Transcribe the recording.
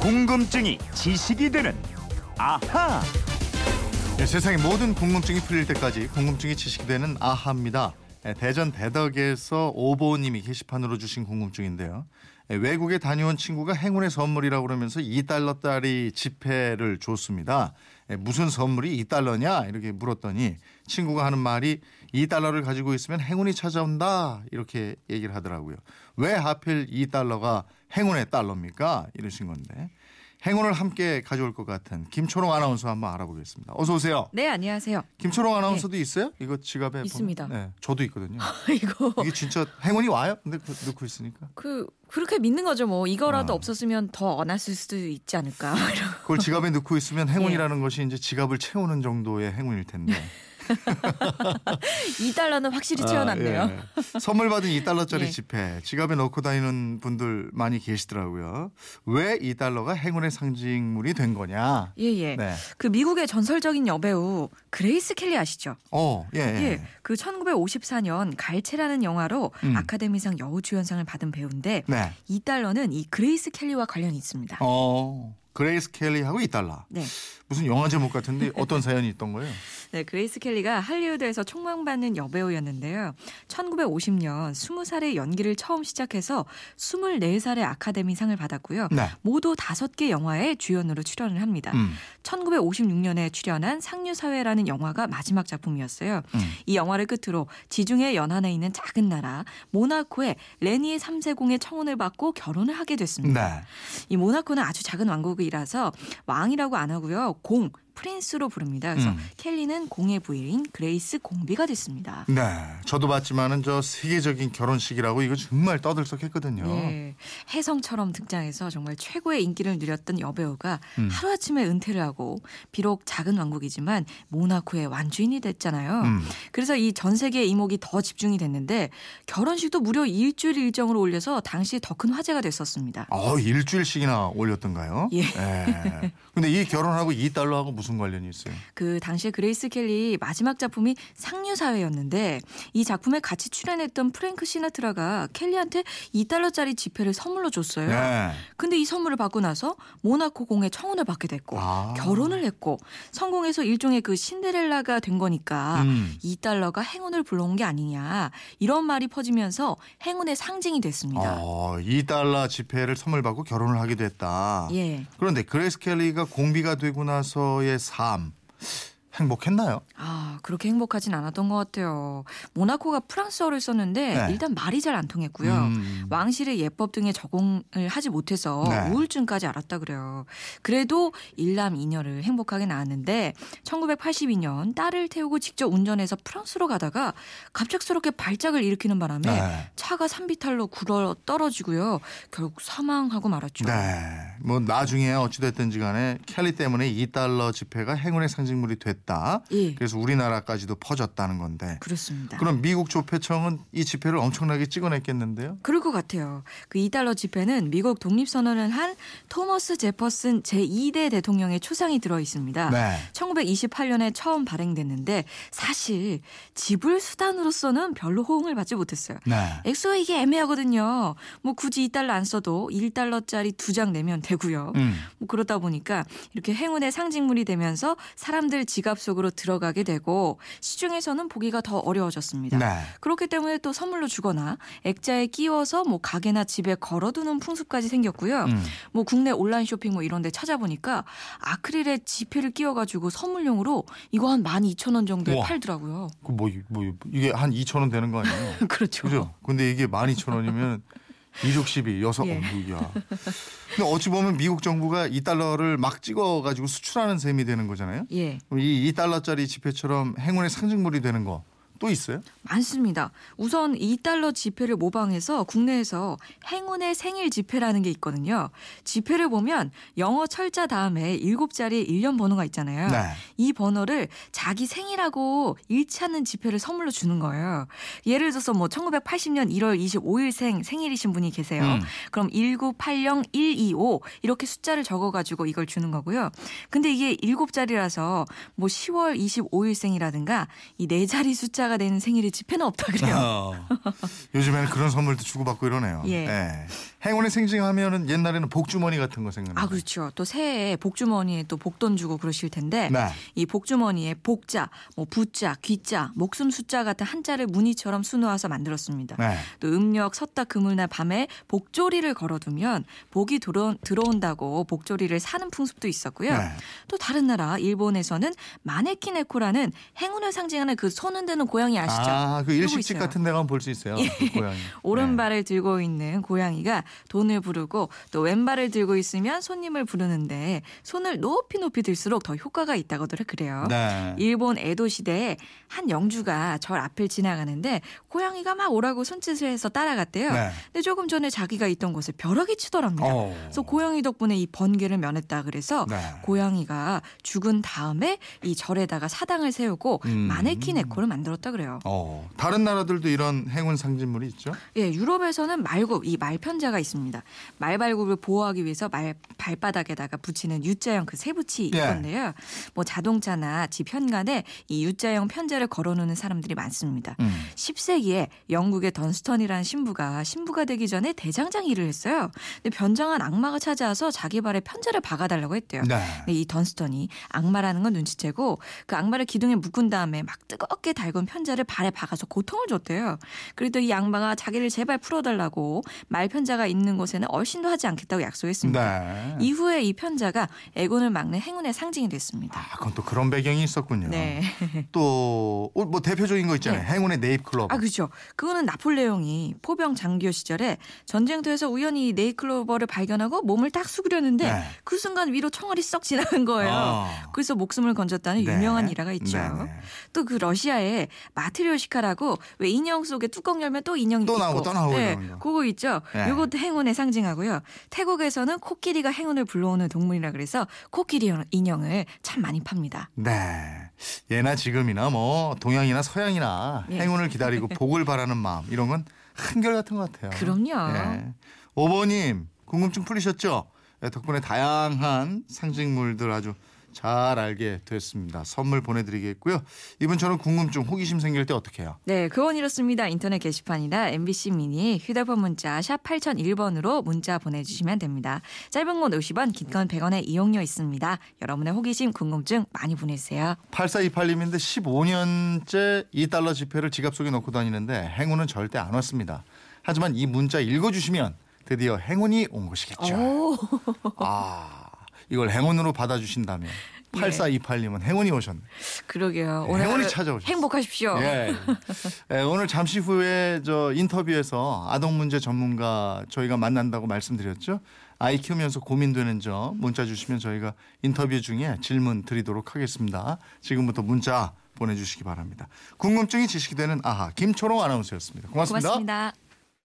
궁금증이 지식이 되는 아하. 네, 세상의 모든 궁금증이 풀릴 때까지 궁금증이 지식이 되는 아하입니다. 네, 대전 대덕에서 오보님이 게시판으로 주신 궁금증인데요. 네, 외국에 다녀온 친구가 행운의 선물이라고 그러면서 2달러짜리 지폐를 줬습니다. 네, 무슨 선물이 2달러냐 이렇게 물었더니 친구가 하는 말이 2달러를 가지고 있으면 행운이 찾아온다 이렇게 얘기를 하더라고요. 왜 하필 2달러가 행운의 달러입니까? 이러신 건데 행운을 함께 가져올 것 같은 김초롱 아나운서 한번 알아보겠습니다. 어서 오세요. 네, 안녕하세요. 김초롱 아나운서도 있어요? 이거 지갑에 있습니다. 보면? 네, 저도 있거든요. 이거 이게 진짜 행운이 와요? 근데 그 넣고 있으니까 그 그렇게 믿는 거죠. 뭐 이거라도 아. 없었으면 더 어놨을 수도 있지 않을까. 이런. 그걸 지갑에 넣고 있으면 예. 행운이라는 것이 이제 지갑을 채우는 정도의 행운일 텐데. 2달러는 확실히 채워놨네요. 아, 예. 선물 받은 2달러짜리 예. 지폐 지갑에 넣고 다니는 분들 많이 계시더라고요. 왜 2달러가 행운의 상징물이 된 거냐? 예, 예. 네. 그 미국의 전설적인 여배우 그레이스 켈리 아시죠? 어, 예, 예. 예. 그 1954년 갈채라는 영화로 음. 아카데미상 여우주연상을 받은 배우인데 네. 2달러는 이 그레이스 켈리와 관련이 있습니다. 어, 그레이스 켈리하고 2달러. 네. 무슨 영화 제목 같은데 어떤 사연이 있던 거예요? 네, 그레이스 켈리가 할리우드에서 촉망받는 여배우였는데요. 1950년 20살에 연기를 처음 시작해서 24살에 아카데미상을 받았고요. 네. 모두 5개 영화에 주연으로 출연을 합니다. 음, 1956년에 출연한 상류사회라는 영화가 마지막 작품이었어요. 음. 이 영화를 끝으로 지중해 연안에 있는 작은 나라 모나코의 레니에 3세 공의 청혼을 받고 결혼을 하게 됐습니다. 네. 이 모나코는 아주 작은 왕국 이라서 왕이라고 안 하고요. 공, prince로 부릅니다. 그래서 음. 켈리는 공의 부인 그레이스 공비가 됐습니다. 네. 저도 봤지만은 저 세계적인 결혼식이라고 이거 정말 떠들썩했거든요. 예, 혜성처럼 등장해서 정말 최고의 인기를 누렸던 여배우가 음. 하루아침에 은퇴를 하고 비록 작은 왕국이지만 모나코의 안주인이 됐잖아요. 음. 그래서 이 전 세계 이목이 더 집중이 됐는데 결혼식도 무려 일주일 일정으로 올려서 당시에 더큰 화제가 됐었습니다. 어, 일주일씩이나 올렸던가요? 예. 근데 이 결혼하고 2달러하고 무슨 관련이 있어요? 그 당시에 그레이스 켈리 마지막 작품이 상류 사회였는데 이 작품에 같이 출연했던 프랭크 시나트라가 켈리한테 2달러짜리 지폐를 선물로 줬어요. 네. 근데 이 선물을 받고 나서 모나코 공의 청혼을 받게 됐고 아. 결혼을 했고 성공해서 일종의 그 신데렐라가 된 거니까 음. 2달러가 행운을 불러온 게 아니냐 이런 말이 퍼지면서 행운의 상징이 됐습니다. 어, 2달러 지폐를 선물 받고 결혼을 하기도 했다. 예. 그런데 그레이스 켈리가 공비가 되고 나서의 삶 행복했나요? 아, 그렇게 행복하진 않았던 것 같아요. 모나코가 프랑스어를 썼는데 네. 일단 말이 잘 안 통했고요. 음. 왕실의 예법 등의 적응을 하지 못해서 네. 우울증까지 앓았다 그래요. 그래도 일남 이녀를 행복하게 낳았는데 1982년 딸을 태우고 직접 운전해서 프랑스로 가다가 갑작스럽게 발작을 일으키는 바람에 네. 차가 산비탈로 굴러 떨어지고요. 결국 사망하고 말았죠. 네. 뭐 나중에 어찌됐든지 간에 켈리 때문에 2달러 지폐가 행운의 상징물이 됐다. 예. 그래서 우리나라까지도 퍼졌다는 건데. 그렇습니다. 그럼 미국 조폐청은 이 지폐를 엄청나게 찍어냈겠는데요? 그럴 것 같아요. 그 2달러 지폐는 미국 독립선언을 한 토머스 제퍼슨 제2대 대통령의 초상이 들어 있습니다. 네. 1928년에 처음 발행됐는데 사실 지불 수단으로서는 별로 호응을 받지 못했어요. 네. 엑소가 이게 애매하거든요. 뭐 굳이 2달러 안 써도 1달러짜리 두 장 내면 되고요. 음. 뭐 그러다 보니까 이렇게 행운의 상징물이 되면서 사람들 지갑 속으로 들어가게 되고 시중에서는 보기가 더 어려워졌습니다. 네. 그렇기 때문에 또 선물로 주거나 액자에 끼워서 뭐 가게나 집에 걸어두는 풍습까지 생겼고요. 음. 뭐 국내 온라인 쇼핑 뭐 이런 데 찾아보니까 아크릴에 지폐를 끼워가지고 선물용으로 이거 한 12,000원 정도에 우와. 팔더라고요. 그 뭐, 뭐 이게 한 2천 원 되는 거 아니에요? 그렇죠. 그죠? 근데 이게 12,000원이면 이족 시비 여섯 예. 어이야. 근데 어찌 보면 미국 정부가 2달러를 막 찍어 가지고 수출하는 셈이 되는 거잖아요. 예. 그럼 이 2 달러짜리 지폐처럼 행운의 상징물이 되는 거 또 있어요? 많습니다. 우선 2달러 지폐를 모방해서 국내에서 행운의 생일 지폐라는 게 있거든요. 지폐를 보면 영어 철자 다음에 7자리 일련 번호가 있잖아요. 네. 이 번호를 자기 생일하고 일치 않는 지폐를 선물로 주는 거예요. 예를 들어서 뭐 1980년 1월 25일생 생일이신 분이 계세요. 음. 그럼 1980125 이렇게 숫자를 적어 가지고 이걸 주는 거고요. 근데 이게 7자리라서 뭐 10월 25일생이라든가 이 네 자리 숫자 가 부자가 되는 생일의 집회는 없다 그래요. 어, 요즘에는 그런 선물도 주고받고 이러네요. 예. 행운의 생징하면은 옛날에는 복주머니 같은 거 생각나요. 아 그렇죠. 또 새해에 복주머니에 또 복돈 주고 그러실 텐데 네. 이 복주머니에 복자, 뭐 부자, 귀자, 목숨 숫자 같은 한자를 무늬처럼 수놓아서 만들었습니다. 네. 또 음력 섰다 그물날 밤에 복조리를 걸어두면 복이 들어, 들어온다고 복조리를 사는 풍습도 있었고요. 네. 또 다른 나라 일본에서는 마네키네코라는 행운을 상징하는 그 손 흔드는 고양 이 아시죠? 아, 그 일식집. 같은 데 가면 볼 수 있어요. 그 고양이. 오른발을 들고 있는 고양이가 돈을 부르고 또 왼발을 들고 있으면 손님을 부르는데 손을 높이 높이 들수록 더 효과가 있다고들 그래요. 네. 일본 에도 시대에 한 영주가 절 앞을 지나가는데 고양이가 막 오라고 손짓을 해서 따라갔대요. 네. 근데 조금 전에 자기가 있던 곳에 벼락이 치더랍니다. 어. 그래서 고양이 덕분에 이 번개를 면했다 그래서 네. 고양이가 죽은 다음에 이 절에다가 사당을 세우고 음. 마네킹 에코를 만들었다 그래요. 어, 다른 나라들도 이런 행운 상징물이 있죠? 예, 유럽에서는 말굽, 이 말편자가 있습니다. 말발굽을 보호하기 위해서 말 발바닥에다가 붙이는 U자형 그 세붙이 예. 있건데요. 뭐 자동차나 집 현관에 이 U자형 편자를 걸어놓는 사람들이 많습니다. 음. 10세기에 영국의 던스턴이라는 신부가 신부가 되기 전에 대장장 일을 했어요. 근데 변장한 악마가 찾아와서 자기 발에 편자를 박아달라고 했대요. 네. 근데 이 던스턴이 악마라는 건 눈치채고 그 악마를 기둥에 묶은 다음에 막 뜨겁게 달군 편자를 발에 박아서 고통을 줬대요. 그래도 이 악마가 자기를 제발 풀어달라고 말 편자가 있는 곳에는 얼씬도 하지 않겠다고 약속했습니다. 네. 이후에 이 편자가 애곤을 막는 행운의 상징이 됐습니다. 아, 그건 또 그런 배경이 있었군요. 네. 또, 어, 뭐 대표적인 거 있잖아요. 행운의 네잎클로버. 아, 그렇죠. 그거는 나폴레옹이 포병 장교 시절에 전쟁터에서 우연히 네이클로버를 발견하고 몸을 딱 수그렸는데 네. 그 순간 위로 총알이 썩 지나간 거예요. 아. 그래서 목숨을 건졌다는 네. 유명한 일화가 있죠. 네네. 또그 러시아에 마트리오시카라고 왜 인형 속에 뚜껑 열면 또 인형이 또 있고 나오고 또 나오고 네. 그거 있죠. 네. 요것도 행운의 상징하고요. 태국에서는 코끼리가 행운을 불러오는 동물이라 그래서 코끼리 인형을 참 많이 팝니다. 네. 예나 지금이나 뭐 동양이나 서양이나 예. 행운을 기다리고 복을 바라는 마음 이런 건 한결같은 것 같아요. 그럼요. 예. 오버님 궁금증 풀리셨죠? 예, 덕분에 다양한 상징물들 아주 잘 알게 됐습니다. 선물 보내드리겠고요. 이분처럼 궁금증, 호기심 생길 때 어떻게 해요? 네, 그건 이렇습니다. 인터넷 게시판이나 MBC 미니 휴대폰 문자 샵 8001번으로 문자 보내주시면 됩니다. 짧은 건 50원, 긴 건 100원의 이용료 있습니다. 여러분의 호기심, 궁금증 많이 보내주세요. 8428님인데 15년째 2달러 지폐를 지갑 속에 넣고 다니는데 행운은 절대 안 왔습니다. 하지만 이 문자 읽어주시면 드디어 행운이 온 것이겠죠. 오, 아, 이걸 행운으로 받아주신다면 8428님은 행운이 오셨네. 그러게요. 오늘 행운이 하루 찾아오셨어요. 행복하십시오. 예. 예, 오늘 잠시 후에 저 인터뷰에서 아동 문제 전문가 저희가 만난다고 말씀드렸죠. 아이 키우면서 고민되는 점 문자 주시면 저희가 인터뷰 중에 질문 드리도록 하겠습니다. 지금부터 문자 보내주시기 바랍니다. 궁금증이 지식이 되는 아하 김초롱 아나운서였습니다. 고맙습니다. 고맙습니다.